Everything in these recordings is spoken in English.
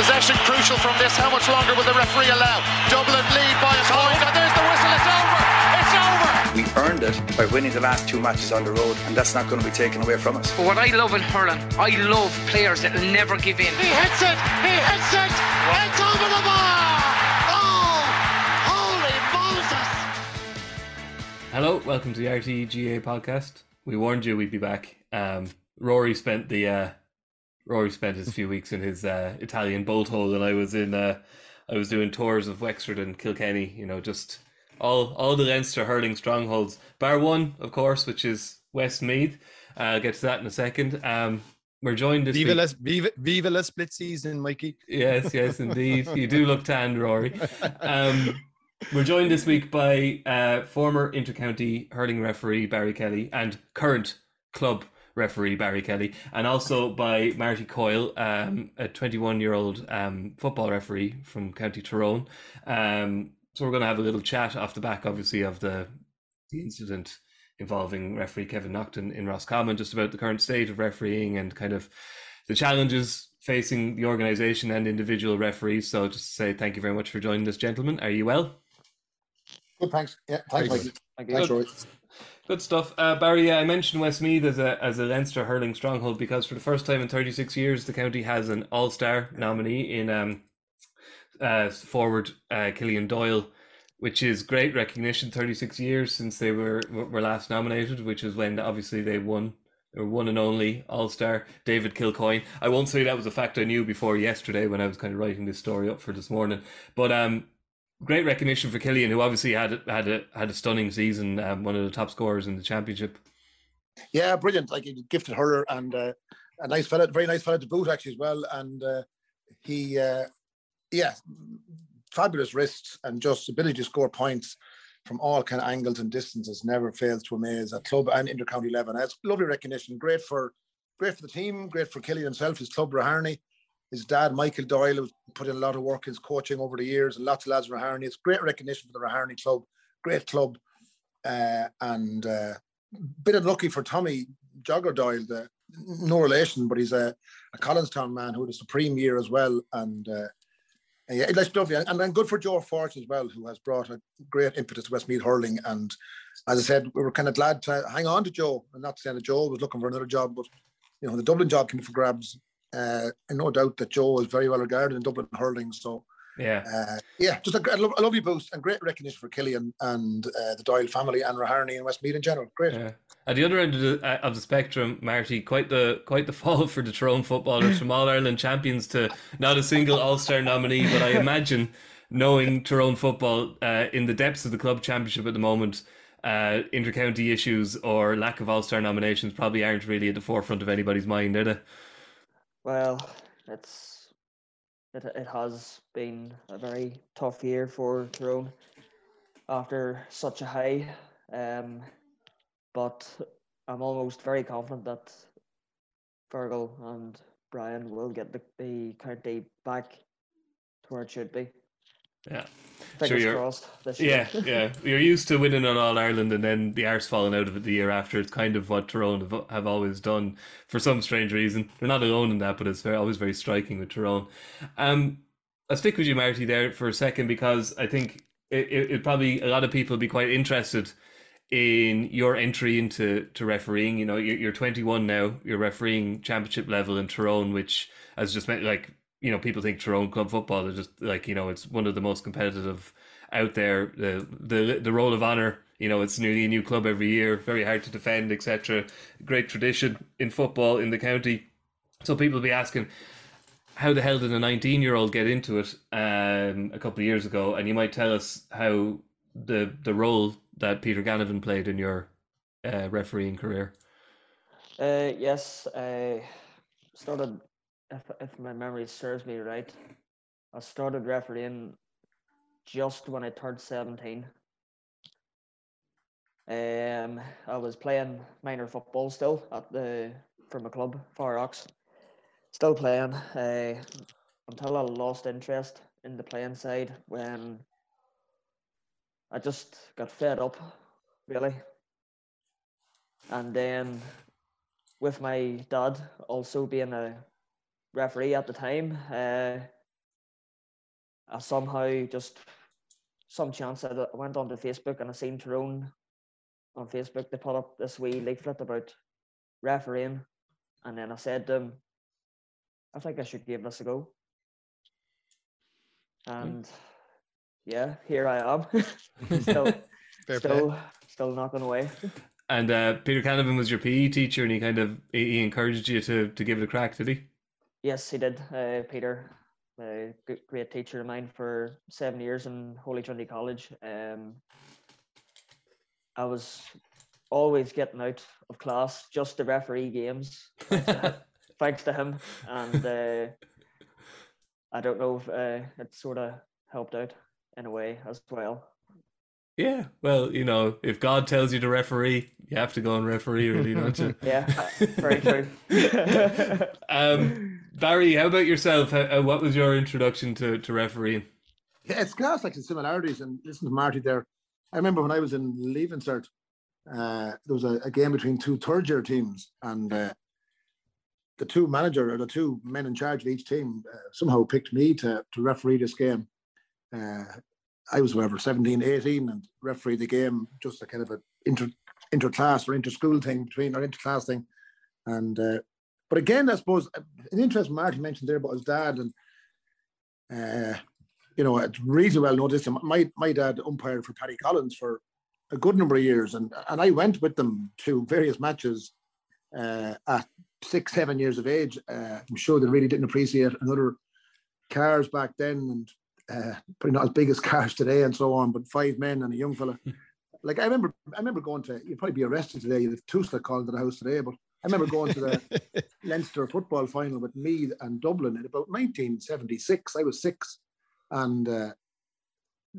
Possession crucial from this. How much longer will the referee allow? Dublin lead by a point. And there's the whistle. It's over. It's over. We earned it by winning the last two matches on the road, and that's not going to be taken away from us. But what I love in hurling, I love players that will never give in. He hits it. He hits it. It's over the bar. Oh, holy Moses. Hello, welcome to the RTGA podcast. We warned you we'd be back. Um, Rory spent the uh, Rory spent his few weeks in his uh, Italian bolt hole, and I was in uh, I was doing tours of Wexford and Kilkenny. You know, just all all the Leinster hurling strongholds, bar one, of course, which is Westmeath. Uh, I'll get to that in a second. Um, we're joined this Viva week. la, viva, viva la split season, Mikey. Yes, yes, indeed. You do look tanned, Rory. Um, we're joined this week by uh, former intercounty hurling referee Barry Kelly and current club referee Barry Kelly, and also by Marty Coyle, um, a 21 year old um, football referee from County Tyrone. Um, so we're going to have a little chat off the back, obviously, of the the incident involving referee Kevin Naughton in Roscommon, just about the current state of refereeing and kind of the challenges facing the organisation and individual referees. So just to say thank you very much for joining us, gentlemen. Are you well? Good, thanks. Yeah, thanks, Very Mikey. Thank you. Thanks, Roy. Good stuff, uh, Barry. Yeah, I mentioned Westmeath as a as a Leinster hurling stronghold because for the first time in 36 years, the county has an All Star nominee in um, uh, forward uh, Killian Doyle, which is great recognition. 36 years since they were were last nominated, which is when obviously they won. Their one and only All Star David Kilcoyne. I won't say that was a fact I knew before yesterday when I was kind of writing this story up for this morning, but um, great recognition for Killian, who obviously had had a had a stunning season, um, one of the top scorers in the championship. Yeah, brilliant. Like a gifted hurler and uh, a nice fella, very nice fella to boot actually as well. And uh, he, uh, yeah, fabulous wrists and just ability to score points from all kind of angles and distances. Never fails to amaze at club and intercounty level. And it's lovely recognition. Great for, great for the team. Great for Killian himself. His club Raharney. His dad, Michael Doyle, who's put in a lot of work in his coaching over the years, and lots of lads in Raharney. It's great recognition for the Raharney club. Great club. Uh, and uh, bit unlucky for Tommy Jogger Doyle, the, no relation, but he's a, a Collinstown man who had a supreme year as well. And uh, yeah, it's lovely. And then good for Joe Fortune as well, who has brought a great impetus to Westmeath hurling. And as I said, we were kind of glad to hang on to Joe. And not saying that Joe was looking for another job, but you know, the Dublin job came for grabs. Uh, and no doubt that Joe is very well regarded in Dublin hurling. So Yeah, uh, yeah, just a, a, lo- a lovely boost and great recognition for Killian and uh, the Doyle family and Raharney and Westmeath in general. Great. yeah. At the other end of the, uh, of the spectrum, Marty, quite the quite the fall for the Tyrone footballers from All Ireland champions to not a single All Star nominee. But I imagine, knowing Tyrone football uh, in the depths of the club championship at the moment, uh, intercounty issues or lack of All Star nominations probably aren't really at the forefront of anybody's mind, are they? Well, it's it it has been a very tough year for Tyrone after such a high. Um, but I'm almost very confident that Feargal and Brian will get the, the county back to where it should be. Yeah. Fingers you're- crossed. Yeah, yeah. You're used to winning on All Ireland and then the arse falling out of it the year after. It's kind of what Tyrone have, have always done for some strange reason. They're not alone in that, but it's very, always very striking with Tyrone. Um, I'll stick with you, Marty, there for a second because I think it, it, it probably a lot of people be quite interested in your entry into to refereeing. You know, you're, you're 21 now. You're refereeing championship level in Tyrone, which has just meant like you know people think Tyrone club football is just like you know it's one of the most competitive out there. The the the role of honor. You know, it's nearly a new club every year. Very hard to defend, etc. Great tradition in football in the county. So people be asking, how the hell did a 19 year old get into it um, a couple of years ago? And you might tell us how the the role that Peter Canavan played in your uh, refereeing career. Uh, yes, I started, if, if my memory serves me right, I started refereeing just when I turned 17. Um, I was playing minor football still at the from a club, Far Ox. Still playing uh, until I lost interest in the playing side when I just got fed up, really. And then with my dad also being a referee at the time, uh, I somehow just some chance that I went onto Facebook and I seen Tyrone on Facebook. They put up this wee leaflet about refereeing, and then I said to them, "I think I should give this a go." And yeah, here I am, still, Fair still, still knocking away. And uh, Peter Canavan was your PE teacher, and he kind of he he encouraged you to to give it a crack, did he? Yes, he did. Uh, Peter, a g- great teacher of mine for seven years in Holy Trinity College. Um, I was always getting out of class just to referee games, thanks to him, thanks to him. And uh, I don't know if uh, it sort of helped out in a way as well. Yeah. Well, you know, if God tells you to referee, you have to go and referee, really, don't you? Yeah, very true. Um, Barry, how about yourself? How, uh, what was your introduction to, to refereeing? Yeah, it's class like the similarities. And listen to Marty there. I remember when I was in Leaving Cert, uh, there was a, a game between two third year teams, and uh, the two manager or the two men in charge of each team uh, somehow picked me to, to referee this game. Uh, I was whatever 17, 18 and referee the game, just a kind of an inter-class or inter-school thing between or interclass thing. And uh, but again, I suppose uh, an interesting Martin mentioned there about his dad and uh, you know, it's reasonably well noticed. My my dad umpired for Paddy Collins for a good number of years, and and I went with them to various matches uh, at six, seven years of age. Uh, I'm sure they really didn't appreciate another cars back then, and uh, probably not as big as cars today, and so on. But five men and a young fella. Like I remember, I remember going to. You'd probably be arrested today. You'd have Tusla calling to the house today, but I remember going to the Leinster football final with Meath and Dublin in about 1976. I was six, and uh,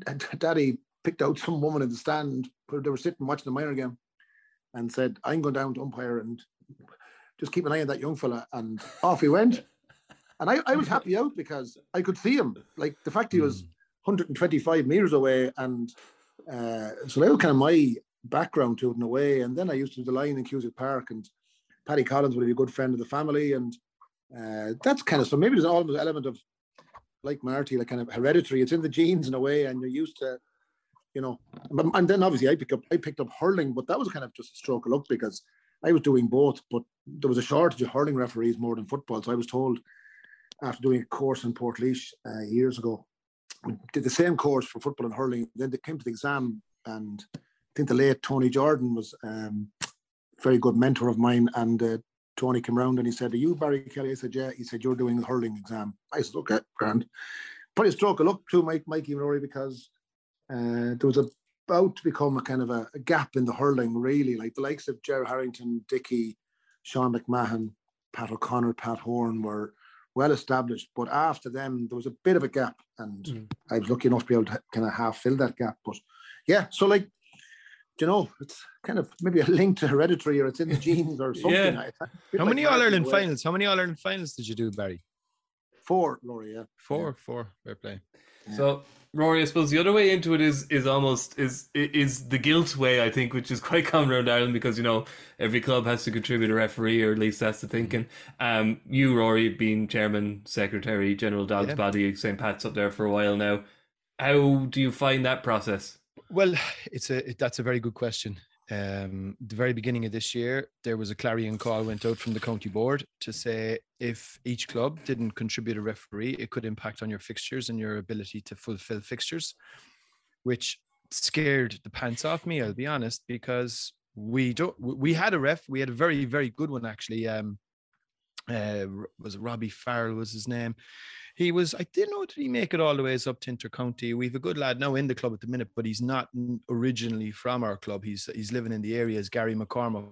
and Daddy picked out some woman in the stand. They were sitting watching the minor game, and said, "I'm going down to umpire and just keep an eye on that young fella." And off he went. And I, I was happy out because I could see him. Like the fact he was 125 meters away, and uh, so that was kind of my background to it in a way. And then I used to do the line in Cusack Park, and Paddy Collins would be a good friend of the family, and uh, that's kind of so maybe there's almost an element of like Marty, like kind of hereditary. It's in the genes in a way, and you're used to, you know. And then obviously I picked up I picked up hurling, but that was kind of just a stroke of luck because I was doing both, but there was a shortage of hurling referees more than football. So I was told after doing a course in Port uh, years ago, we did the same course for football and hurling. Then they came to the exam, and I think the late Tony Jordan was um, a very good mentor of mine, and uh, Tony came round and he said, Are you Barry Kelly? I said, Yeah. He said, You're doing the hurling exam. I said, Okay, grand. Probably a stroke of luck too, Mike, Mikey Rory, because uh, there was about to become a kind of a, a gap in the hurling, really. Like the likes of Jerry Harrington, Dickey, Sean McMahon, Pat O'Connor, Pat Horan were well established. But after them, there was a bit of a gap. And Mm. I was lucky enough to be able to kind of half fill that gap. But yeah, so like, you know, it's kind of maybe a link to hereditary or it's in the genes or something. Yeah. It's How like many Martin All in Ireland finals? How many All Ireland finals did you do, Barry? Four, Laurie, yeah. Four, four. Fair play. So Rory, I suppose the other way into it is is almost is is the guilt way, I think, which is quite common around Ireland because you know every club has to contribute a referee, or at least that's the thinking. Um, you, Rory, being chairman, secretary, general dogs Yeah. body, St. Pat's up there for a while now. How do you find that process? Well, it's a it, that's a very good question. Um, the very beginning of this year, there was a clarion call went out from the county board to say if each club didn't contribute a referee, it could impact on your fixtures and your ability to fulfill fixtures, which scared the pants off me. I'll be honest, because we don't. we- had a ref. We had a very very good one actually. Um, uh, was Robbie Farrell was his name. He was, I didn't know, did he make it all the ways up to Intercounty? We've a good lad now in the club at the minute, but he's not originally from our club. He's he's living in the area as Gary McCormick.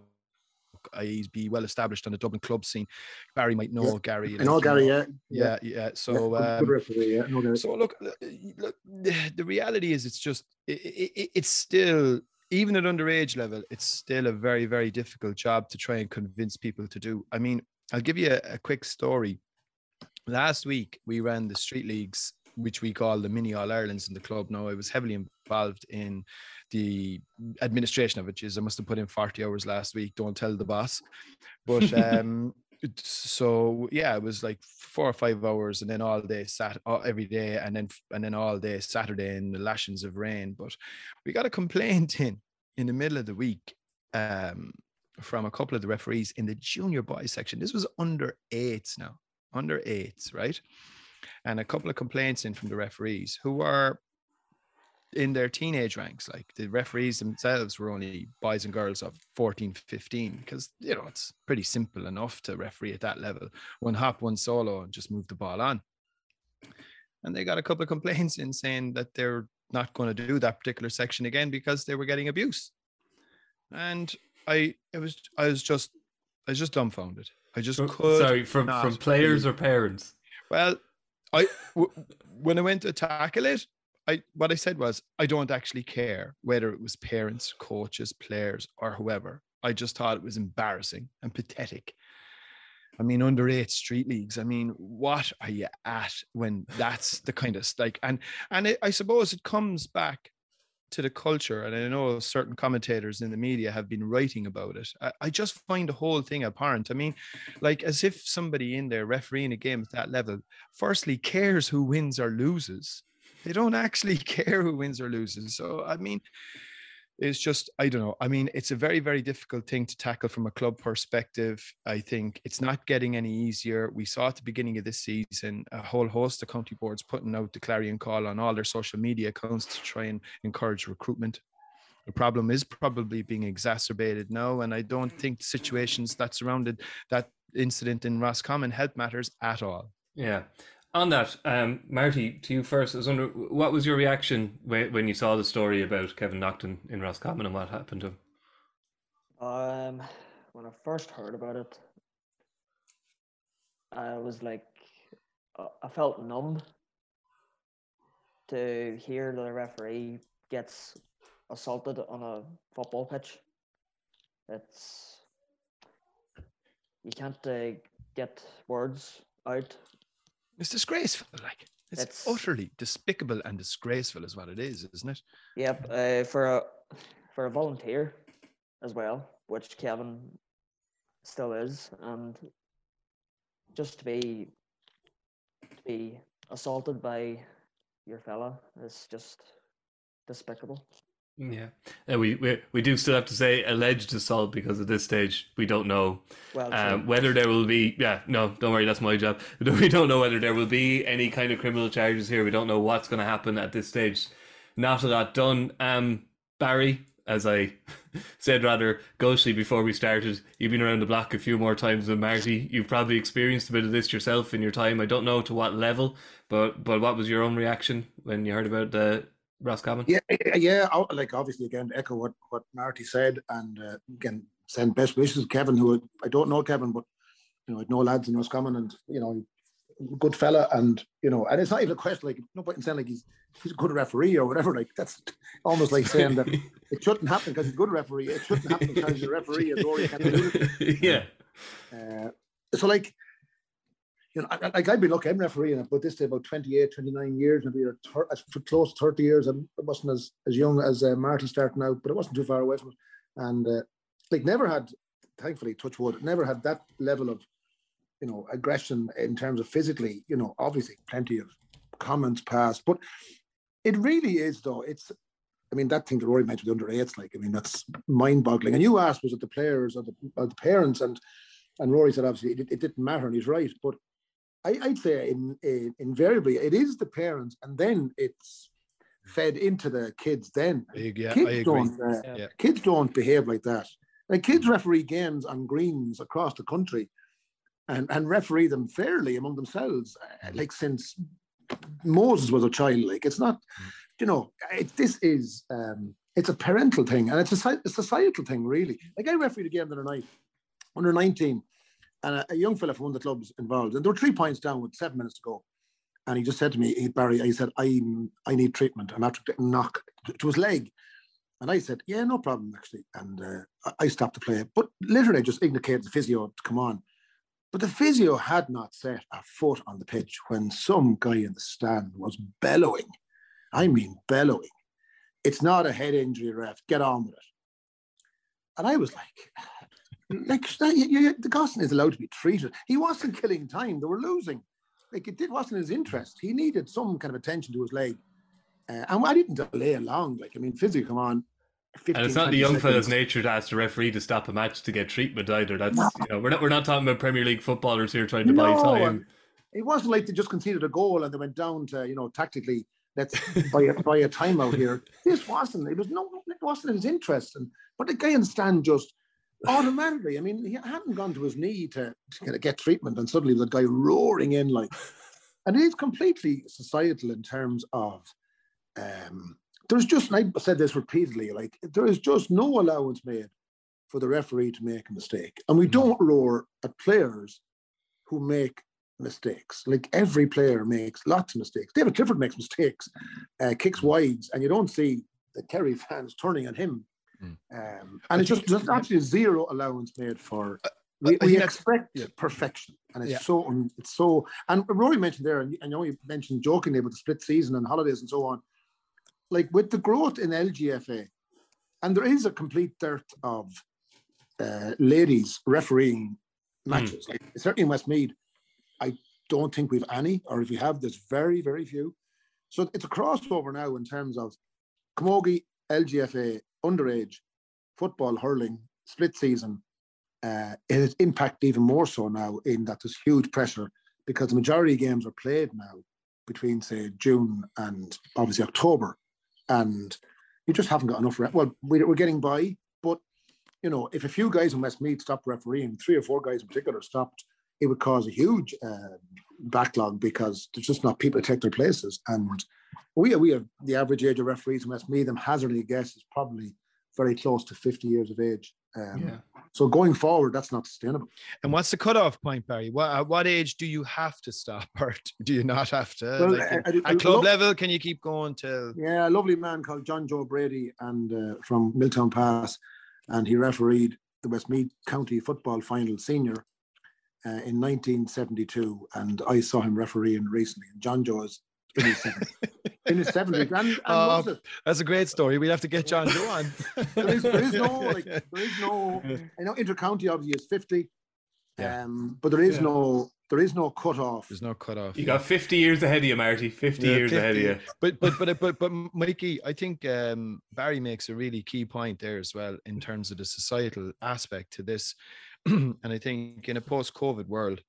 Uh, He's be well established on the Dublin club scene. Barry might know Yeah, Gary. I know like, you Gary, yeah. Yeah, yeah. So, Yeah, um, referee, yeah. So look, look, the the reality is, it's just it, it, it's still even at underage level, it's still a very very difficult job to try and convince people to do. I mean, I'll give you a, a quick story. Last week we ran the street leagues, which we call the mini All Irelands in the club. Now I was heavily involved in the administration of it. Is I must have put in forty hours last week. Don't tell the boss, but um, so yeah, it was like four or five hours, and then all day sat every day, and then and then all day Saturday in the lashings of rain. But we got a complaint in in the middle of the week um, from a couple of the referees in the junior boys section. This was under eights now, under eights, right? And a couple of complaints in from the referees who are in their teenage ranks. Like the referees themselves were only boys and girls of 14, 15, because, you know, it's pretty simple enough to referee at that level. One hop, one solo, and just move the ball on. And they got a couple of complaints in saying that they're not going to do that particular section again because they were getting abuse. And I, it was, I was just, I was just dumbfounded. I just could. Sorry, from from players or parents? Well, I w- when I went to tackle it, I what I said was I don't actually care whether it was parents, coaches, players, or whoever. I just thought it was embarrassing and pathetic. I mean, under eight street leagues. I mean, what are you at when that's the kind of like and and it, I suppose it comes back to the culture, and I know certain commentators in the media have been writing about it. I, I, just find the whole thing abhorrent. I mean, like as if somebody in there refereeing a game at that level, firstly, cares who wins or loses. They don't actually care who wins or loses. So, I mean, it's just I don't know. I mean, it's a very very difficult thing to tackle from a club perspective. I think it's not getting any easier. We saw at the beginning of this season a whole host of county boards putting out the clarion call on all their social media accounts to try and encourage recruitment. The problem is probably being exacerbated now, and I don't mm. think the situations that surrounded that incident in Roscommon help matters at all. Yeah, on that, um, Marty, to you first. I was wondering, what was your reaction when, when you saw the story about Kevin Naughton in Roscommon and what happened to him? Um, when I first heard about it, I was like, uh, I felt numb to hear that a referee gets assaulted on a football pitch. It's you can't uh, get words out it's disgraceful. Like it's, it's, utterly despicable and disgraceful, is what it is, isn't it? Yep. Uh, for a for a volunteer as well, which Kevin still is, and just to be to be assaulted by your fella is just despicable. Yeah, uh, we, we we do still have to say alleged assault because at this stage we don't know well, um, whether there will be. Yeah, no, don't worry, that's my job. We don't know whether there will be any kind of criminal charges here. We don't know what's going to happen at this stage. Not a lot done. Um, Barry, as I said rather ghostly before we started, you've been around the block a few more times than Marty. You've probably experienced a bit of this yourself in your time. I don't know to what level, but but what was your own reaction when you heard about the Roscommon? Yeah, yeah. Like obviously, again, echo what what Marty said, and uh, again, send best wishes to Kevin, who I don't know Kevin, but you know, I know lads in Ross Roscommon, and you know, good fella, and you know, and it's not even a question like no point in saying like he's he's a good referee or whatever. Like that's almost like saying that it shouldn't happen because he's a good referee. It shouldn't happen because the he's a referee. yeah. Uh, so like you know, like I've been lucky, I'm refereeing, but this day about 28, 29 years, maybe thir- close to 30 years. I wasn't as, as young as uh, Marty starting out, but it wasn't too far away from it. And uh, like never had, thankfully, touch wood, never had that level of, you know, aggression in terms of physically, you know, obviously plenty of comments passed, but it really is though. It's, I mean, that thing that Rory mentioned under eights, like, I mean, that's mind boggling. And you asked, was it the players or the, or the parents? And, and Rory said, obviously, it, it didn't matter, and he's right. But I, would say in, in, invariably it is the parents, and then it's fed into the kids. Then yeah, kids don't uh, yeah. kids don't behave like that. Like kids referee games on greens across the country, and and referee them fairly among themselves. Uh, mm. like since Moses was a child, like it's not, mm. you know, it, this is um, it's a parental thing, and it's a, a societal thing, really. Like I refereed a game the other night, under nineteen and a, young fella from one of the clubs involved, and there were three points down with seven minutes to go. And he just said to me, Barry, I said, I I need treatment. I'm after getting knocked to his leg. And I said, yeah, no problem, actually. And uh, I stopped the play. But literally just indicated the physio to come on. But the physio had not set a foot on the pitch when some guy in the stand was bellowing. I mean, bellowing. It's not a head injury, ref. Get on with it. And I was like, like you, you, the Gosling is allowed to be treated. He wasn't killing time; they were losing. Like it did, wasn't his interest. He needed some kind of attention to his leg, uh, and I didn't delay long. Like I mean, physically, come on. 15, and it's not the young seconds. fella's nature to ask the referee to stop a match to get treatment either. That's no. you know we're not we're not talking about Premier League footballers here trying to no, buy time. It wasn't like they just conceded a goal and they went down to you know tactically let's buy a, buy a timeout here. This wasn't. It was no. It wasn't his interest. And but the guy in stand just automatically. I mean, he hadn't gone to his knee to, to get treatment, and suddenly the guy roaring in like, and it is completely societal in terms of. Um, there's just, I said this repeatedly, like there is just no allowance made for the referee to make a mistake, and we don't roar at players who make mistakes. Like every player makes lots of mistakes. David Clifford makes mistakes, uh, kicks wides, and you don't see the Kerry fans turning on him. Mm. Um, and it's just there's absolutely zero allowance made for. We, we expect perfection, and it's yeah. so it's so. And Rory mentioned there, and I know you mentioned jokingly about the split season and holidays and so on. Like with the growth in LGFA, and there is a complete dearth of uh, ladies refereeing matches. Mm. Like certainly in Westmeath, I don't think we've any, or if we have, there's very, very few. So it's a crossover now in terms of Camogie, LGFA, underage, football, hurling, split season. Uh, it has impacted even more so now in that there's huge pressure because the majority of games are played now between, say, June and obviously October. And you just haven't got enough. Re- well, we're getting by, but you know, if a few guys in Westmeath stopped refereeing, three or four guys in particular stopped it would cause a huge uh, backlog because there's just not people to take their places. And we we have the average age of referees in Westmeath, and hazardly guess is probably very close to 50 years of age. Um, yeah. So going forward, that's not sustainable. And what's the cutoff point, Barry? What, at what age do you have to stop, or do you not have to? Well, like, I, I, at club lo- level, can you keep going till? Yeah, a lovely man called John Joe Brady, and uh, from Milltown Pass, and he refereed the Westmeath County Football Final Senior uh, in 1972, and I saw him refereeing recently. And John Joe is in his 70s. in his 70s. And, and uh, that's a great story. We'll have to get John Joe on. there, is, there is no, like, there is no, I know intercounty obviously is 50, yeah. um, but there is yeah. no, there is no cut off. There's no cut off. You got 50 years ahead of you, Marty. 50 yeah, years 50. ahead of you. But but but but but Mikey, I think um, Barry makes a really key point there as well in terms of the societal aspect to this. and I think in a post-COVID world,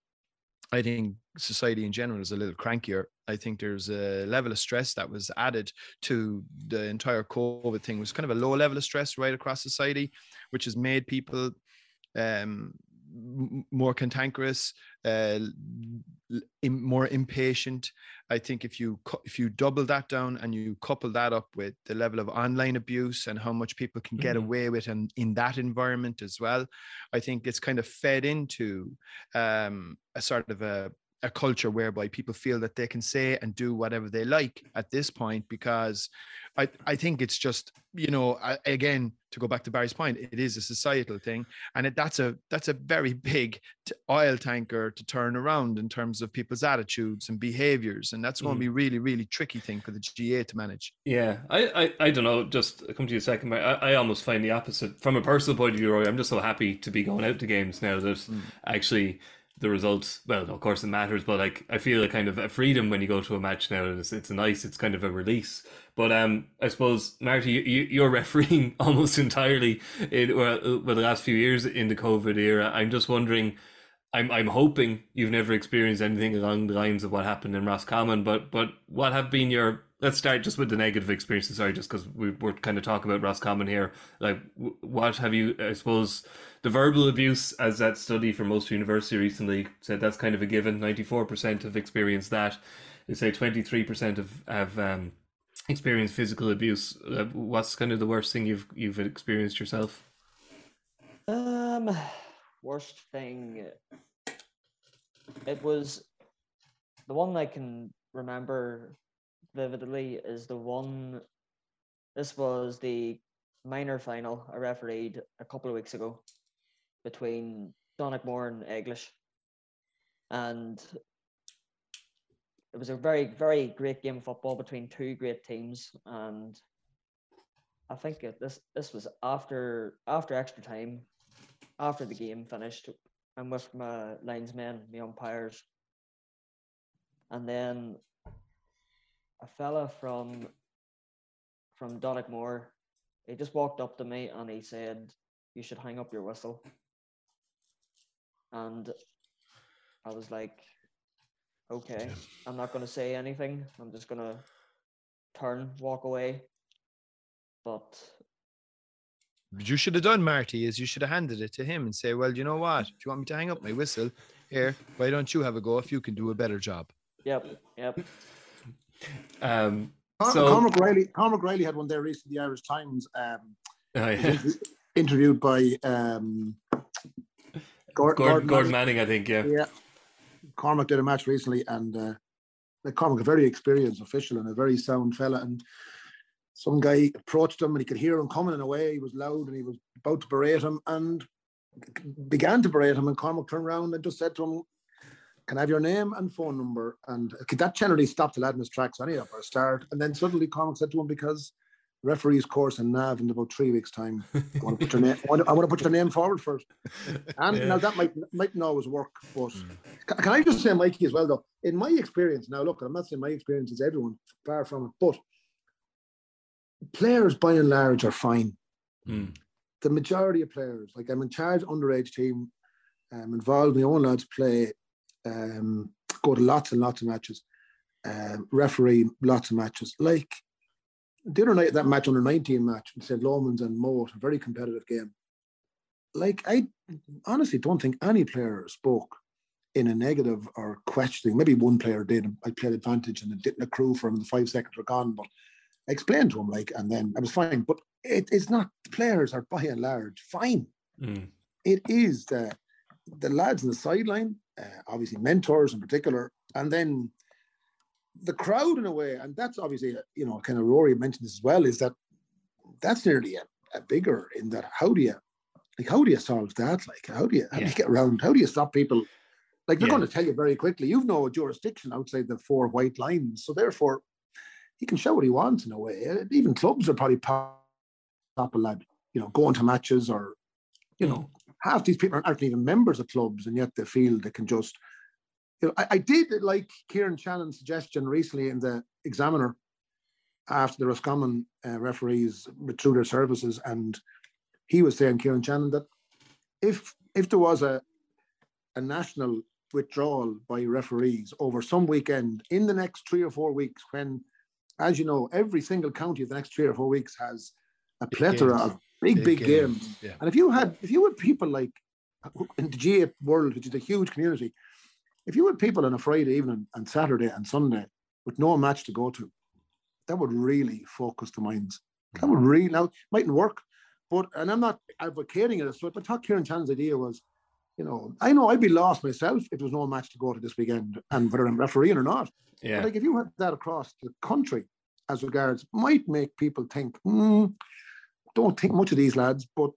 I think society in general is a little crankier. I think there's a level of stress that was added to the entire COVID thing. It was kind of a low level of stress right across society, which has made people um, more cantankerous, uh, more impatient. I think if you if you double that down and you couple that up with the level of online abuse and how much people can get mm-hmm. away with and in that environment as well, I think it's kind of fed into um, a sort of a a culture whereby people feel that they can say and do whatever they like at this point because I, I think it's just you know I, again to go back to Barry's point it is a societal thing and it, that's a that's a very big t- oil tanker to turn around in terms of people's attitudes and behaviors and that's going mm. to be really really tricky thing for the GAA to manage yeah I I, I don't know just come to you a second I, I almost find the opposite from a personal point of view Roy I'm just so happy to be going out to games now that mm. actually the results well of course it matters but like i feel a kind of a freedom when you go to a match now and it's, it's nice it's kind of a release. But um i suppose marty you, you're refereeing almost entirely in well, well the last few years in the covid era. I'm just wondering i'm i'm hoping you've never experienced anything along the lines of what happened in roscommon but but what have been your let's start just with the negative experiences sorry just because we, we're kind of talking about roscommon here like what have you i suppose the verbal abuse, as that study from Ulster University recently said, that's kind of a given. Ninety-four percent have experienced that. They say twenty-three percent have have um, experienced physical abuse. Uh, what's kind of the worst thing you've you've experienced yourself? Um, worst thing. It was the one I can remember vividly is the one. This was the minor final I refereed a couple of weeks ago between Donaghmore and Eglish. And it was a very, very great game of football between two great teams. And I think it, this this was after after extra time. after the game finished, I'm with my linesmen, my umpires, and then a fella from from Donegal, he just walked up to me and he said, "You should hang up your whistle." And I was like, "Okay, I'm not going to say anything. I'm just going to turn, walk away." But you should have done, Marty, is you should have handed it to him and say, "Well, you know what? If you want me to hang up my whistle, here, why don't you have a go if you can do a better job?" yep, yep. Um, Con- So- Cormac Reilly, Cormac Reilly had one there recently, the Irish Times, um, oh, yeah. interviewed by um, Gord- Gordon, Gordon Manning. Manning, I think, yeah. Yeah. Cormac did a match recently, and uh, like Cormac, a very experienced official and a very sound fella. And some guy approached him, and he could hear him coming in a way. He was loud, and he was about to berate him, and began to berate him. And Cormac turned around and just said to him, "Can I have your name and phone number?" And uh, could that generally stopped the lad in his tracks, anyhow, for a start. And then suddenly Cormac said to him, "Because." Referee's course in Nav in about three weeks' time. I want to put your name. I want to, I want to put your name forward first. And Yeah. now that might might not always work, but mm. can, can I just say, Mikey, as well, though, in my experience, now look, I'm not saying my experience is everyone, far from it, but players by and large are fine. Hmm. The majority of players, like I'm in charge underage team, I'm involved, in my own lads play, um, go to lots and lots of matches, um, referee lots of matches. Like the other night, that match under 19 match, St. Lomans and Moate, a very competitive game. Like I honestly don't think any player spoke in a negative or questioning. Maybe one player did. I played advantage and it didn't accrue for him. The five seconds were gone, but I explained to him like, and then I was fine. But it, it's not. The players are by and large fine. Mm. It is the the lads in the sideline, uh, obviously mentors in particular, and then the crowd in a way. And that's obviously you know kind of Rory mentioned this as well. Is that that's nearly a, a bigger in that. How do you like? How do you solve that? Like how do you how do you get around? How do you stop people? Like they're Yeah. going to tell you very quickly. You've no jurisdiction outside the four white lines, so therefore he can show what he wants in a way. Uh, Even clubs are probably pop a lad, you know, going to matches or, you know, half these people aren't even members of clubs, and yet they feel they can just. You know, I, I did like Kieran Shannon's suggestion recently in the Examiner after the Roscommon uh, referees withdrew their services, and he was saying Kieran Shannon that if if there was a a national withdrawal by referees over some weekend in the next three or four weeks, when, as you know, every single county of the next three or four weeks has a plethora of big, big, games. Yeah. And if you had if you had people like in the GAA world, which is a huge community, if you had people on a Friday evening and Saturday and Sunday with no match to go to, that would really focus the minds. That would really now it mightn't work, but and I'm not advocating it as such. But what Kieran Shannon's idea was, you know, I know I'd be lost myself if there was no match to go to this weekend, and whether I'm refereeing or not. Yeah. But like if you had that across the country as regards, might make people think, hmm, don't think much of these lads, but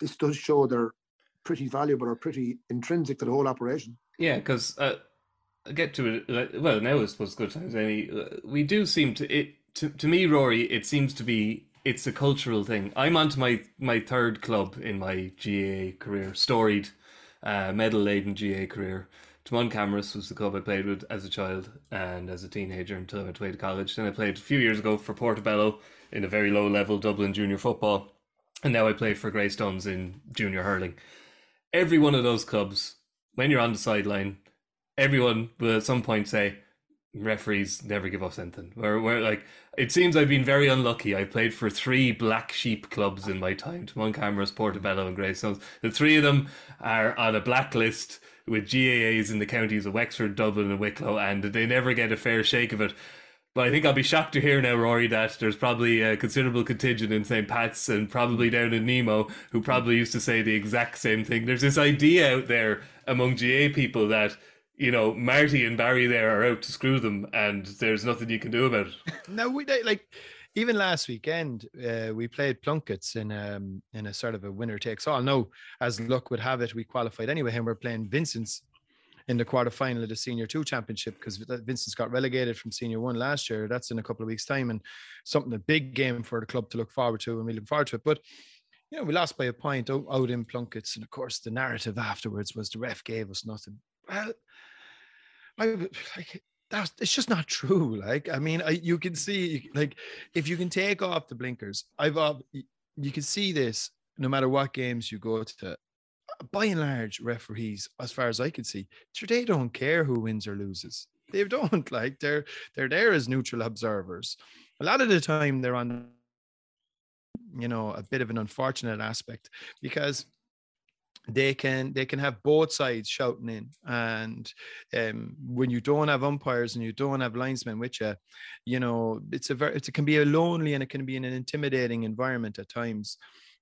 this does show they're pretty valuable or pretty intrinsic to the whole operation. Yeah, because uh, I get to it. Well, now I suppose good times. Any, uh, we do seem to it. To, to me, Rory, it seems to be it's a cultural thing. I'm onto my my third club in my GAA career, storied, uh, medal laden GAA career. Taghmon-Camross was the club I played with as a child and as a teenager until I went away to college. Then I played a few years ago for Portobello in a very low level Dublin junior football, and now I play for Greystones in junior hurling. Every one of those clubs, when you're on the sideline, everyone will at some point say, referees never give us anything. Where, where like it seems I've been very unlucky. I've played for three black sheep clubs in my time: Taghmon-Camross, Portobello, and Greystones. The three of them are on a blacklist with GAAs in the counties of Wexford, Dublin, and Wicklow, and they never get a fair shake of it. But I think I'll be shocked to hear now, Rory, that there's probably a considerable contingent in St. Pat's and probably down in Nemo who probably used to say the exact same thing. There's this idea out there among GAA people that, you know, Marty and Barry there are out to screw them and there's nothing you can do about it. No, we they- like even last weekend uh, we played Plunkets in um in a sort of a winner takes all. No, as luck would have it, we qualified anyway, and we're playing Vincent's in the quarterfinal of the Senior Two Championship because Vincent's got relegated from Senior One last year. That's in a couple of weeks' time, and something a big game for the club to look forward to, and we look forward to it. But you know, we lost by a point out, in Plunkett's, and of course the narrative afterwards was the ref gave us nothing. Well, I like that's it's just not true. Like, I mean, I, you can see like if you can take off the blinkers, I've you can see this no matter what games you go to. By and large, referees, as far as I can see, they don't care who wins or loses. They don't like they're they're there as neutral observers. A lot of the time, they're on you know a bit of an unfortunate aspect because they can they can have both sides shouting in and um when you don't have umpires and you don't have linesmen with you you know it's a very it can be a lonely and it can be an intimidating environment at times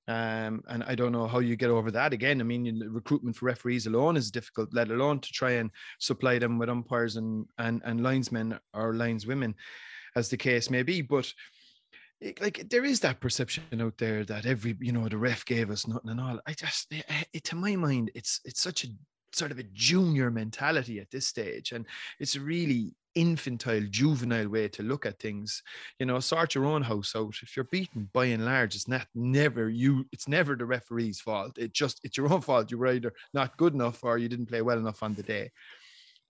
um and i don't know how you get over that. Again i mean recruitment for referees alone is difficult let alone to try and supply them with umpires and and and linesmen or lineswomen as the case may be. But it- like there is that perception out there that every you know the ref gave us nothing and all. I just it, it, to my mind it's it's such a sort of a junior mentality at this stage, and it's really infantile, juvenile way to look at things. You know, sort your own house out. If you're beaten by and large, it's not never you. It's never the referee's fault. It just it's your own fault. You were either not good enough or you didn't play well enough on the day.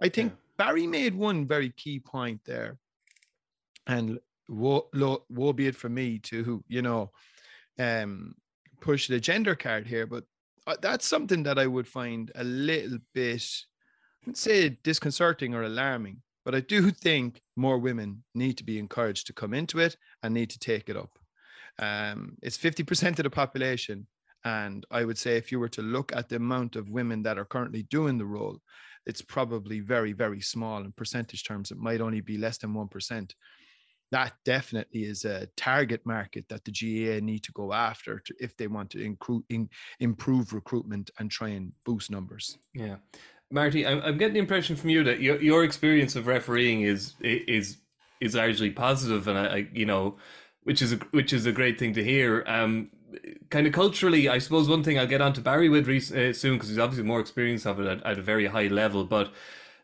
I think Barry made one very key point there, and woe, lo, woe be it for me to you know um push the gender card here but uh, that's something that i would find a little bit i wouldn't say disconcerting or alarming but i do think more women need to be encouraged to come into it and need to take it up. Um it's 50% of the population. And i would say if you were to look at the amount of women that are currently doing the role it's probably very very small in percentage terms. It might only be less than 1% that definitely is a target market that the GAA need to go after to, if they want to incru- in, improve recruitment and try and boost numbers. Yeah, Marty, I'm, I'm getting the impression from you that your your experience of refereeing is is is largely positive, and I, I you know, which is a, which is a great thing to hear. Um, kind of culturally, I suppose one thing I'll get on to Barry with rec- uh, soon because he's obviously more experienced of it at, at a very high level, but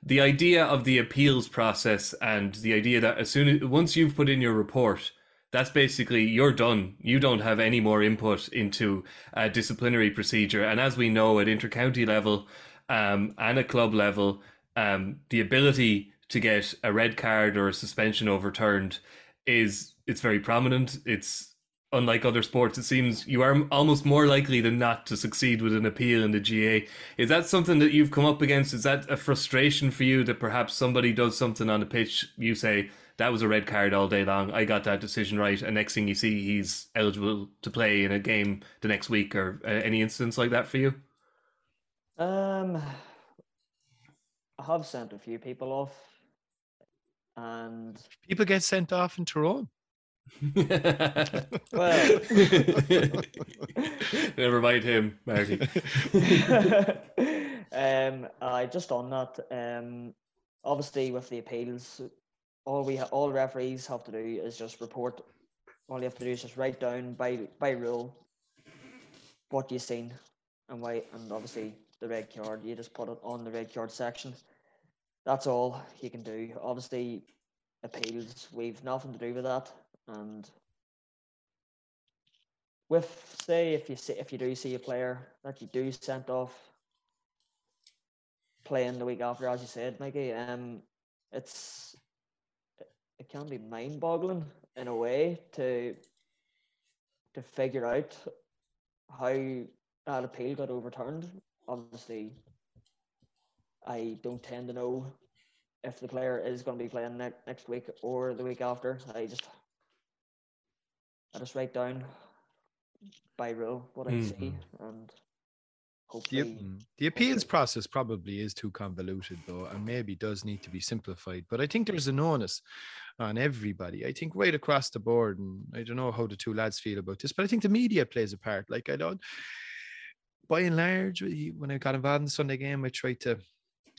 the idea of the appeals process and the idea that as soon as once you've put in your report that's basically you're done you don't have any more input into a disciplinary procedure and as we know at intercounty level um, and at club level um, the ability to get a red card or a suspension overturned is it's very prominent it's unlike other sports, it seems you are almost more likely than not to succeed with an appeal in the GAA. Is that something that you've come up against? Is that a frustration for you that perhaps somebody does something on the pitch, you say, that was a red card all day long, I got that decision right, and next thing you see, he's eligible to play in a game the next week, or uh, any instance like that for you? Um, I have sent a few people off, and People get sent off in Tyrone. Well- never mind him, Marty. um, I just on that. Um, obviously with the appeals, all we ha- all referees have to do is just report. All you have to do is just write down by by rule what you've seen, and why, and obviously the red card. You just put it on the red card section. That's all you can do. Obviously, appeals. We've nothing to do with that, and with say if you see if you do see a player that you do sent off playing the week after, as you said, Mikey, um, it's it can be mind boggling in a way to to figure out how that appeal got overturned. Obviously, I don't tend to know if the player is going to be playing ne- next week or the week after. I just I just write down by rule what I see mm-hmm. and The, hopefully the appeals process probably is too convoluted, though, and maybe does need to be simplified. But I think there's an onus on everybody. I think right across the board, and I don't know how the two lads feel about this, but I think the media plays a part. Like I don't, by and large, when I got involved in the Sunday game, I tried to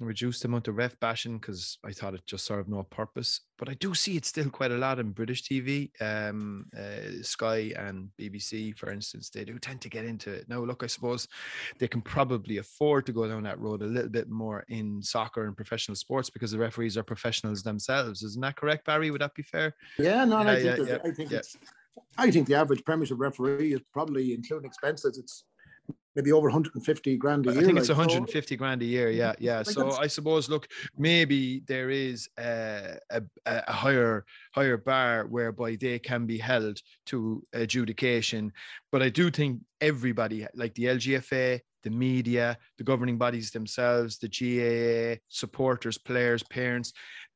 reduce the amount of ref bashing because I thought it just served no purpose. But I do see it still quite a lot in British TV, um, uh, Sky and BBC, for instance. They do tend to get into it. Now, look, I suppose they can probably afford to go down that road a little bit more in soccer and professional sports because the referees are professionals themselves. Isn't that correct, Barry? Would that be fair? Yeah, no, and I Yeah, think, yeah, yeah, I think yeah. it's I think the average Premiership referee is probably, including expenses, it's maybe over 150 grand a year. I think it's like, so- 150 grand a year. Yeah, mm-hmm. yeah. Like So I suppose, look, maybe there is a, a, a higher higher bar whereby they can be held to adjudication. But I do think everybody, like the LGFA, the media, the governing bodies themselves, the GAA, supporters, players, parents,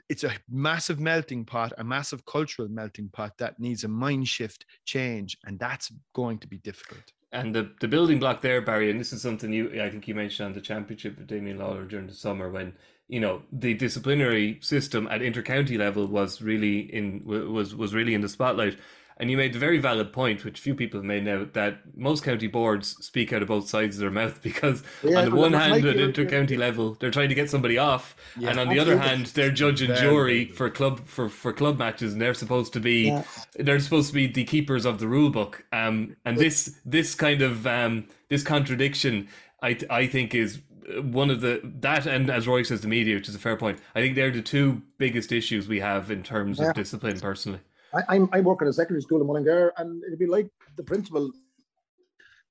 it's a massive melting pot, a massive cultural melting pot that needs a mind shift change, and that's going to be difficult. And the, the building block there, Barry, and this is something you I think you mentioned on the championship with Damian Lawlor during the summer when you know the disciplinary system at intercounty level was really in was was really in the spotlight. And you made a very valid point, which few people have made now, that most county boards speak out of both sides of their mouth because Yeah, on the one hand, like at inter county intercounty level, they're trying to get somebody off, Yeah, and on the other hand, they're judge and jury for club for, for club matches, and they're supposed to be Yeah. they're supposed to be the keepers of the rule book. Um, and this this kind of um, this contradiction, I I think is one of the that and as Roy says, the media, which is a fair point. I think they're the two biggest issues we have in terms of discipline. Personally, I, I'm, I work at a secondary school in Mullingar, and it'd be like the principal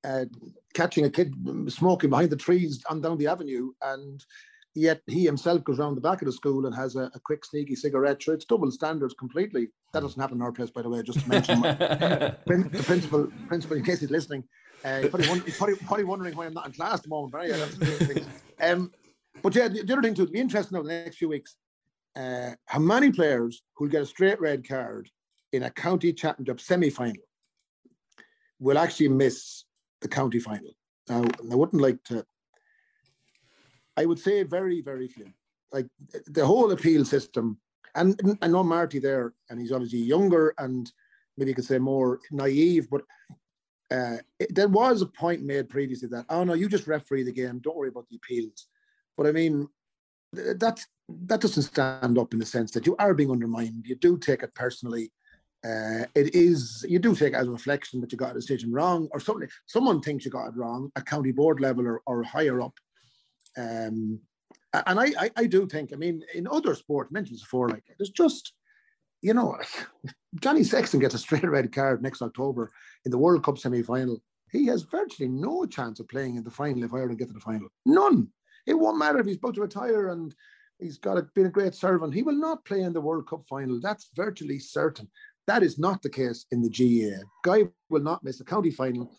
uh, catching a kid smoking behind the trees on down the avenue, and yet he himself goes round the back of the school and has a, a quick, sneaky cigarette. So it's double standards completely. That doesn't happen in our place, by the way. Just to mention my, the principal, principal, in case he's listening, uh, he's, probably, wonder- he's probably, probably wondering why I'm not in class at the moment. But, yeah, um, but yeah, the, the other thing too, it'll be interesting over the next few weeks. Uh, how many players who'll get a straight red card in a county championship semi-final will actually miss the county final? Now, I wouldn't like to. I would say very, very few. Like the whole appeal system, and I know Marty there, and he's obviously younger and maybe you could say more naive, but uh, it, there was a point made previously that oh no, you just referee the game, don't worry about the appeals. But I mean, th- that's that doesn't stand up in the sense that you are being undermined. You do take it personally. Uh, it is you do take it as a reflection that you got a decision wrong, or something. Someone thinks you got it wrong at county board level or, or higher up. Um, and I, I, I do think. I mean, in other sports, mentioned before, like there's just, you know, Johnny Sexton gets a straight red card next October in the World Cup semi-final. He has virtually no chance of playing in the final if Ireland get to the final. None. It won't matter if he's about to retire and he's got a, been a great servant. He will not play in the World Cup final. That's virtually certain. That is not the case in the GAA. Guy will not miss a county final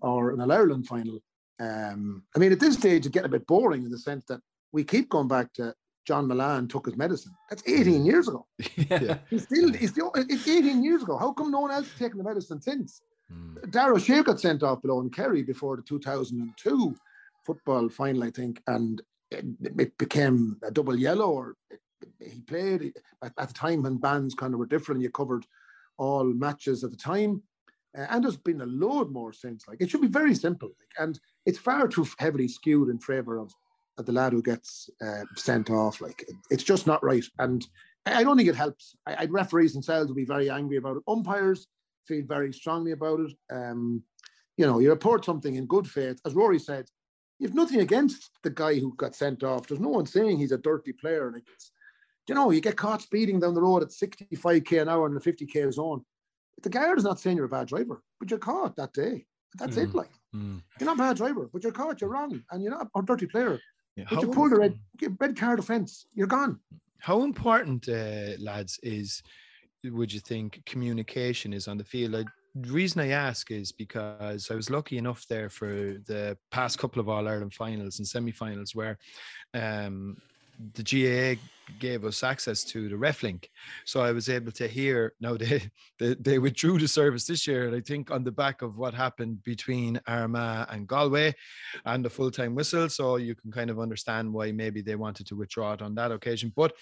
or an All Ireland final. Um, I mean, at this stage, it's getting a bit boring in the sense that we keep going back to John Mullane took his medicine. That's 18 years ago. Yeah. He's still, he's still, it's 18 years ago. How come no one else has taken the medicine since? Mm. Darragh Shea got sent off below in Kerry before the 2002 football final, I think, and it, it became a double yellow. Or it, he played at, at the time when bands kind of were different. You covered all matches at the time, uh, and there's been a load more since. Like it should be very simple, like, and it's far too heavily skewed in favour of, of the lad who gets uh, sent off. Like it's just not right, and I, don't think it helps. I, I referees themselves will be very angry about it. Umpires feel very strongly about it. Um, you know, you report something in good faith, as Rory said. You've nothing against the guy who got sent off. There's no one saying he's a dirty player. Like it's, you know, you get caught speeding down the road at 65k an hour in the 50k zone. The guard is not saying you're a bad driver, but you're caught that day. That's it. Mhm. Like Mm. you're not a bad driver, but you're caught. You're wrong, and you're not a dirty player. Yeah. But you pulled a red red card offence. You're gone. How important, uh, lads, is would you think communication is on the field? I, the reason I ask is because I was lucky enough there for the past couple of All Ireland finals and semi-finals where um, the GAA gave us access to the RefLink, so I was able to hear. Now they, they they withdrew the service this year, and I think on the back of what happened between Armagh and Galway, and the full-time whistle, so you can kind of understand why maybe they wanted to withdraw it on that occasion. But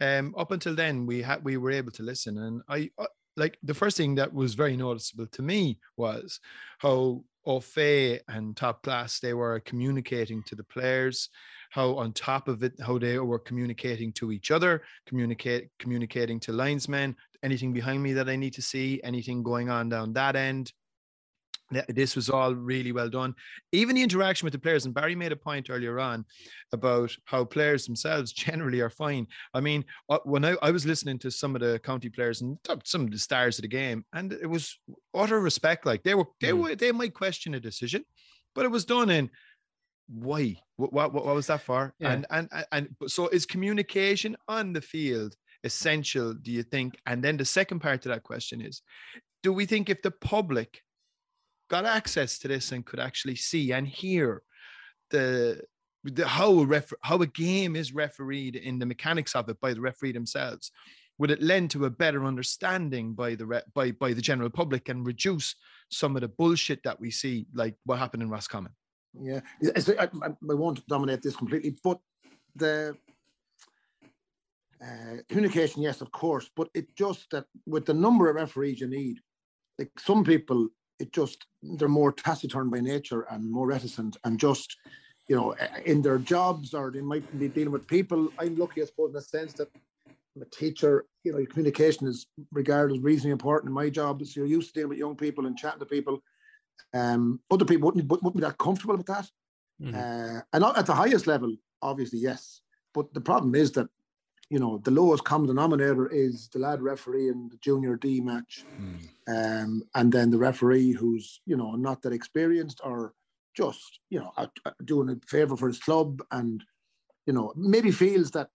um, up until then, we had we were able to listen, and I uh, like the first thing that was very noticeable to me was how O'Fay and top class they were communicating to the players, how on top of it, how they were communicating to each other, communicate communicating to linesmen, anything behind me that I need to see, anything going on down that end. This was all really well done. Even the interaction with the players, and Barry made a point earlier on about how players themselves generally are fine. I mean, uh, when I, I was listening to some of the county players and some of the stars of the game, and it was utter respect. Like they were, they Mm. were, they might question a decision, but it was done in why? What, what, what was that for? Yeah. And, and and and so is communication on the field essential? Do you think? And then the second part to that question is, do we think if the public got access to this and could actually see and hear the, the how a ref, how a game is refereed in the mechanics of it by the referee themselves would it lend to a better understanding by the re, by by the general public and reduce some of the bullshit that we see like what happened in Roscommon Yeah, It's- I, I, won't dominate this completely, but the uh, communication, yes, of course, but it just that with the number of referees you need, like some people, it just they're more taciturn by nature and more reticent and just you know in their jobs or they might be dealing with people. I'm lucky, I suppose, in the sense that I'm a teacher. You know, communication is regarded as reasonably important in my job. So you're used to dealing with young people and chatting to people. Um, other people wouldn't, wouldn't be that comfortable with that. Mhm. Uh, and at the highest level, obviously, yes. But the problem is that, you know, the lowest common denominator is the lad referee in the junior D match. Um, and then the referee who's, you know, not that experienced or just, you know, out, out doing a favor for his club and, you know, maybe feels that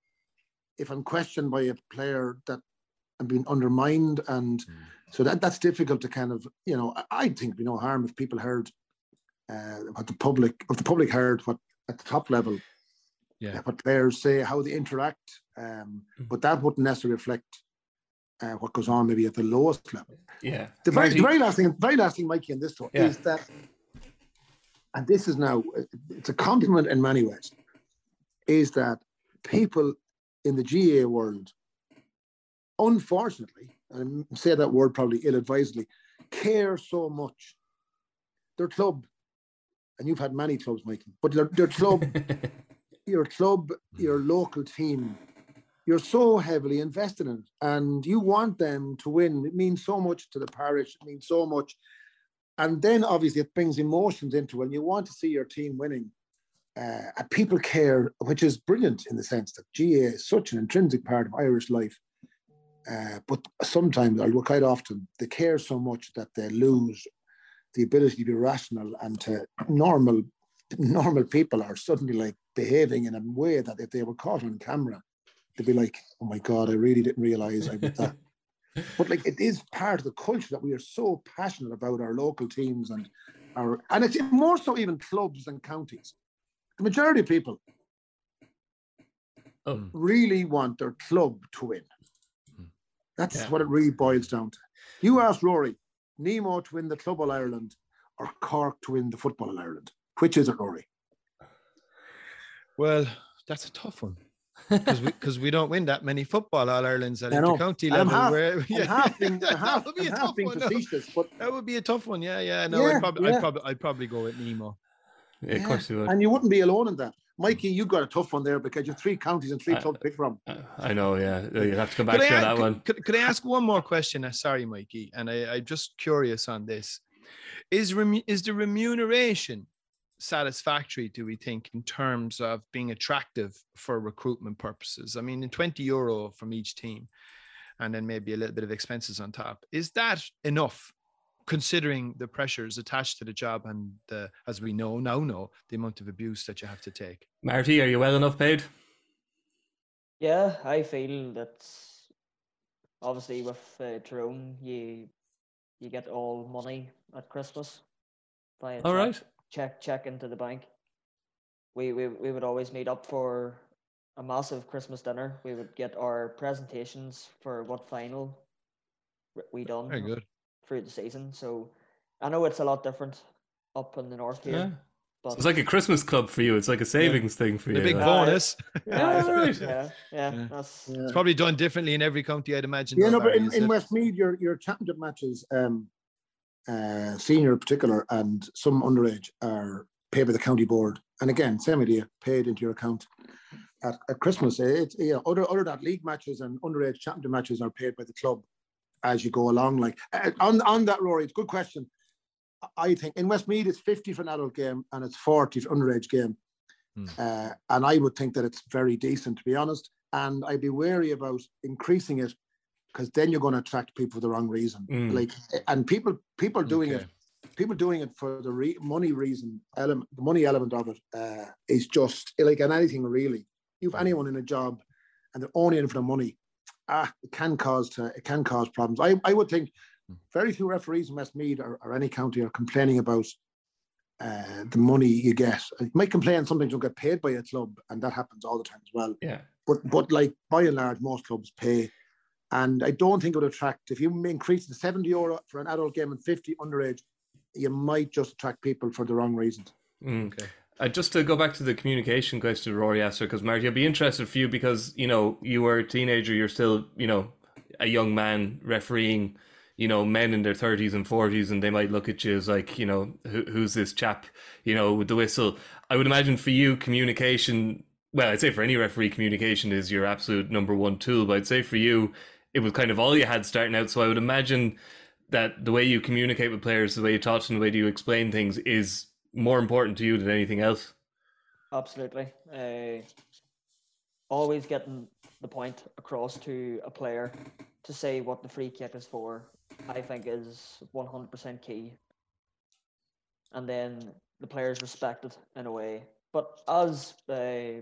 if I'm questioned by a player that I'm being undermined and so that that's difficult to kind of, you know, I, I think it'd be no harm if people heard uh, what the public, if the public heard what at the top level, Yeah. uh, what players say, how they interact, um, but that wouldn't necessarily reflect uh, what goes on maybe at the lowest level. Yeah. The very, the very last thing, very last thing, Mikey, in this one Yeah. is that, and this is now, it's a compliment in many ways, is that people in the GAA world, unfortunately, and I say that word probably ill-advisedly, care so much. Their club, and you've had many clubs, Mikey, but their, their club, your club, your local team, you're so heavily invested in it and you want them to win. It means so much to the parish, it means so much. And then obviously it brings emotions into it. And you want to see your team winning. Uh, people care, which is brilliant in the sense that GAA is such an intrinsic part of Irish life. Uh, but sometimes, or quite often, they care so much that they lose the ability to be rational and to normal normal people are suddenly like behaving in a way that if they were caught on camera, they'd be like, "Oh my god, I really didn't realize I did that." but like, it is part of the culture that we are so passionate about our local teams and our, and it's more so even clubs and counties. The majority of people Oh. really want their club to win. That's Yeah. what it really boils down to. You ask Rory, Nemo to win the Club All Ireland or Cork to win the Football All Ireland. Which is it, Rory? well that's a tough one because we because we don't win that many football all Ireland's at I inter-county level half- where yeah, half being, that half, would be a tough one, but that would be a tough one yeah yeah no Yeah, I'd probably yeah. I'd probably I'd probably go with Nemo Yeah, of course you would. and you wouldn't be alone in that. Mikey, you got a tough one there because you've three counties and three I- clubs to pick from. I know, yeah. You have to come back Could to I, that could, one. Could, could I ask one more question? Uh, sorry, Mikey, and I, I'm just curious on this. Is remu- is the remuneration satisfactory? Do we think in terms of being attractive for recruitment purposes? I mean, in 20 euro from each team, and then maybe a little bit of expenses on top. Is that enough? Considering the pressures attached to the job and the, as we know now know the amount of abuse that you have to take. Marty, are you well enough paid? Yeah, I feel that obviously with uh, Tyrone, you you get all money at Christmas via All check, right. check check into the bank. We, we we would always meet up for a massive Christmas dinner. We would get our presentations for what final we done Very good. Through the season. So I know it's a lot different up in the north here. Yeah. But It's like a Christmas club for you. It's like a savings thing for The you. The big like- bonus. yeah, Yeah, right. yeah, yeah, Yeah. that's Yeah. It's probably done differently in every county, I'd imagine. Yeah, no, but in, is in it? Westmeath, your your championship matches, um, uh, senior in particular, and some underage are paid by the county board. And again, same idea, paid into your account at, at Christmas. It's yeah, other other that league matches and underage championship matches are paid by the club as you go along. Like uh, on on that, Rory, it's a good question. I think in Westmeath it's 50 for an adult game and it's 40 for underage game. Hmm. Uh, and I would think that it's very decent, to be honest. And I'd be wary about increasing it because then you're going to attract people for the wrong reason. Mm. Like, and people people doing Okay. it, people doing it for the re- money reason element, the money element of it uh, is just like in anything really. You've anyone in a job and they're only in for the money. Ah, it can cause to, it can cause problems. I, I would think very few referees in Westmeath or, or any county are complaining about uh, the money you get. You might complain sometimes you don't get paid by a club, and that happens all the time as well. Yeah. But but like by and large, most clubs pay. And I don't think it would attract if you increase the 70 euro for an adult game and 50 underage, you might just attract people for the wrong reasons. Mm. Okay. Uh, just to go back to the communication question Rory asked her, because Marty, I'd be interested for you because you know you were a teenager, you're still you know a young man refereeing, you know men in their thirties and forties, and they might look at you as like you know Who, who's this chap, you know with the whistle. I would imagine for you communication. Well, I'd say for any referee, communication is your absolute number one tool. But I'd say for you, it was kind of all you had starting out. So I would imagine that the way you communicate with players, the way you talk to them, the way you explain things is more important to you than anything else. Absolutely. Uh, always getting the point across to a player to say what the free kick is for, I think is 100% key. And then the players respect it in a way. But as uh,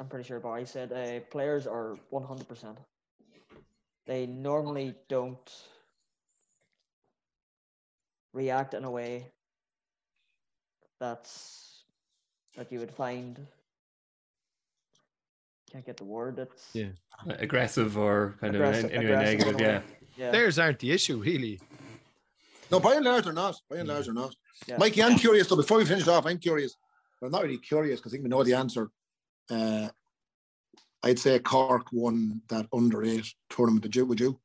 I'm pretty sure Barry said, uh, players are 100%. They normally don't react in a way that's that you would find can't get the word it's Yeah. aggressive or kind Aggressive- of anyway aggressive negative. Yeah. way. yeah Players aren't the issue, really. No, by and large, they're not. By and large, they're not. yeah. Mikey, I'm curious. So before we finish off, I'm curious. Well, not really curious because I think we know the answer. Uh, I'd say Cork won that under eight tournament. Did you? Would you?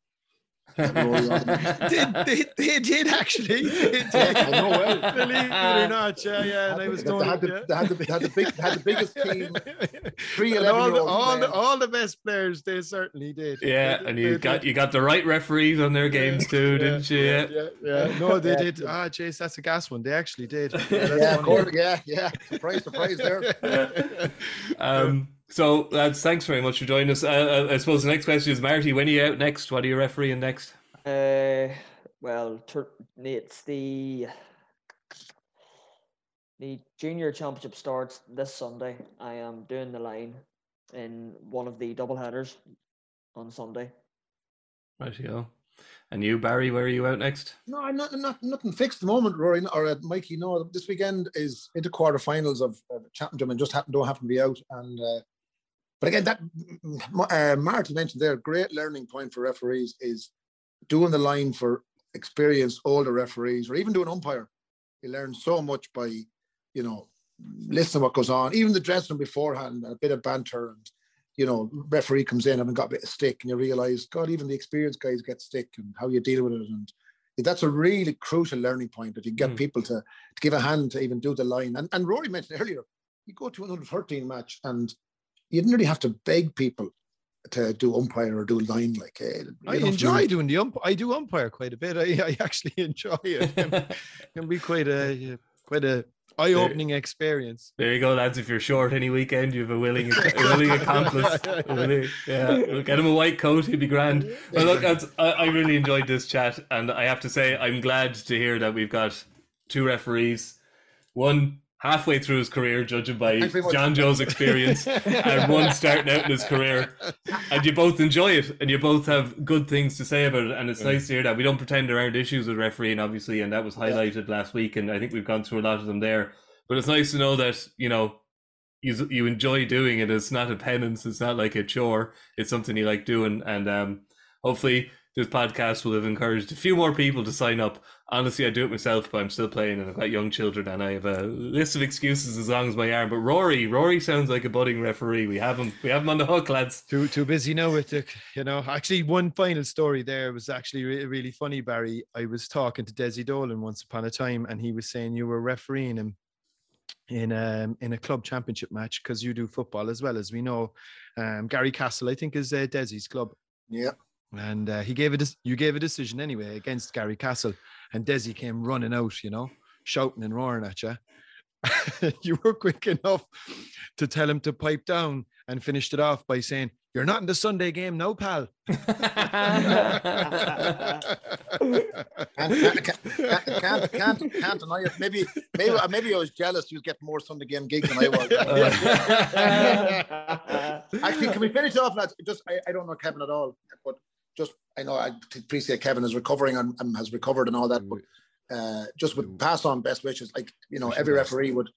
They, they, they did actually. They did. I know well. Believe it or not, yeah, yeah. I was they, going. had the, yeah. they, had the, they had the big, had the biggest team. Three all, the, 11-year-olds all, the, all the best players, they certainly did. Yeah, They- and they you got you got the right referees on their games too, didn't you? Yeah, Yeah. yeah, yeah. No, they Yeah. did. Ah, Jace, that's a gas one. They actually did. that's Yeah, funny. Cork, yeah, yeah. Surprise, surprise there. Um. So lads, thanks very much for joining us. Uh, uh, I suppose the next question is Marty. When are you out next? What are you refereeing next? uh well tur- it's the the junior championship starts this sunday i am doing the line in one of the double headers on sunday Right, you And you, Barry, where are you out next? No, I'm not, not nothing fixed at the moment, Rory or uh, Mikey. No, this weekend is into quarterfinals of uh, championship and just happen don't happen to be out. And uh, but again, that uh, Martin mentioned there, great learning point for referees is doing the line for experienced older referees or even doing umpire. You learn so much by, you know, listening to what goes on, even the dressing beforehand, a bit of banter and you know, referee comes in and got a bit of stick, and you realize, God, even the experienced guys get stick, and how you deal with it, and that's a really crucial learning point. If you get Mm. people to, to give a hand to even do the line, and and Rory mentioned earlier, you go to an under thirteen match, and you didn't really have to beg people to do umpire or do line like. Uh, I you know, enjoy doing the ump. I do umpire quite a bit. I, I actually enjoy it. It can be quite a quite a eye-opening experience. There you go, lads. If you're short any weekend, you have a willing, a willing accomplice. A willing- yeah, we'll get him a white coat. He'd be grand. But look, that's, I, I really enjoyed this chat, and I have to say, I'm glad to hear that we've got two referees. One halfway through his career, judging by Thanks. John Joe's experience, and one starting out in his career. And you both enjoy it, and you both have good things to say about it. And it's nice to hear that. We don't pretend there aren't issues with refereeing, obviously, and that was highlighted last week. And I think we've gone through a lot of them there. But it's nice to know that you know you you enjoy doing it. It's not a penance. It's not like a chore. It's something you like doing, and um, hopefully this podcast will have encouraged a few more people to sign up. Honestly, I do it myself, but I'm still playing, and I've got young children, and I have a list of excuses as long as my arm. But Rory, Rory sounds like a budding referee. We have him. We have him on the hook, lads. Too too busy now with the, you know. Actually, one final story there was actually re- really funny, Barry. I was talking to Desi Dolan once upon a time, and he was saying you were refereeing him in um in a club championship match because you do football as well as we know. Um, Garrycastle, I think, is uh, Desi's club. Yeah, and uh, he gave it. You gave a decision anyway against Garrycastle, and Desi came running out. You know, shouting and roaring at you. you were quick enough to tell him to pipe down and finished it off by saying, You're not in the Sunday game now, pal. Can't, can't, can't, can't, can't deny it. Maybe, maybe, maybe I was jealous. You get more Sunday game gigs than I was. Actually, can we finish off? Lads? Just, I, I don't know Kevin at all, but just I know I appreciate Kevin is recovering and, and has recovered and all that. But uh, just would pass on best wishes. Like you know, every referee would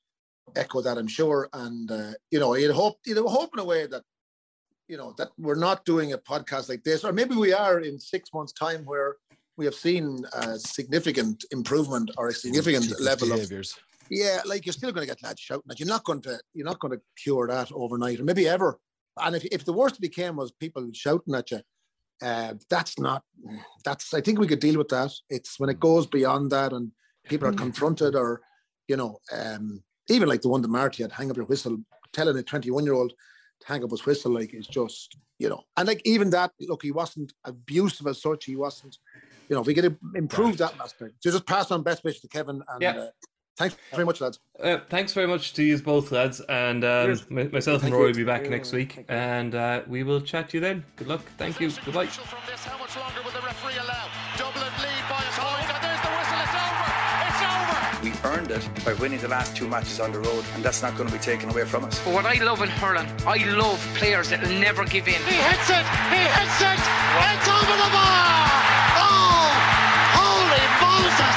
echo that, I'm sure. And uh, you know, you'd hope, you'd hope in a way that you know that we're not doing a podcast like this, or maybe we are in six months' time, where we have seen a significant improvement or a significant level behaviors. of yeah, like you're still going to get lads shouting at you. You're not going to you're not going to cure that overnight, or maybe ever. And if if the worst became was people shouting at you, uh, that's not that's I think we could deal with that. It's when it goes beyond that and people are confronted or you know um, even like the one that Marty had hang up your whistle, telling a 21 year old to hang up his whistle like is just you know and like even that look he wasn't abusive as such he wasn't you know if we could improve that aspect so just pass on best wishes to Kevin and Yeah. uh, thanks very much lads Uh, thanks very much to you both, lads. And um, my- myself and Roy you. will be back Thank next week. And uh, we will chat to you then. Good luck. Thank you. Goodbye. From this, how much longer will the referee allow? Dublin lead by a point, and there's the whistle. It's over. It's over. We earned it by winning the last two matches on the road, and that's not going to be taken away from us. But what I love in hurling, I love players that will never give in. He hits it. He hits it. It's over the bar. Oh, holy Moses!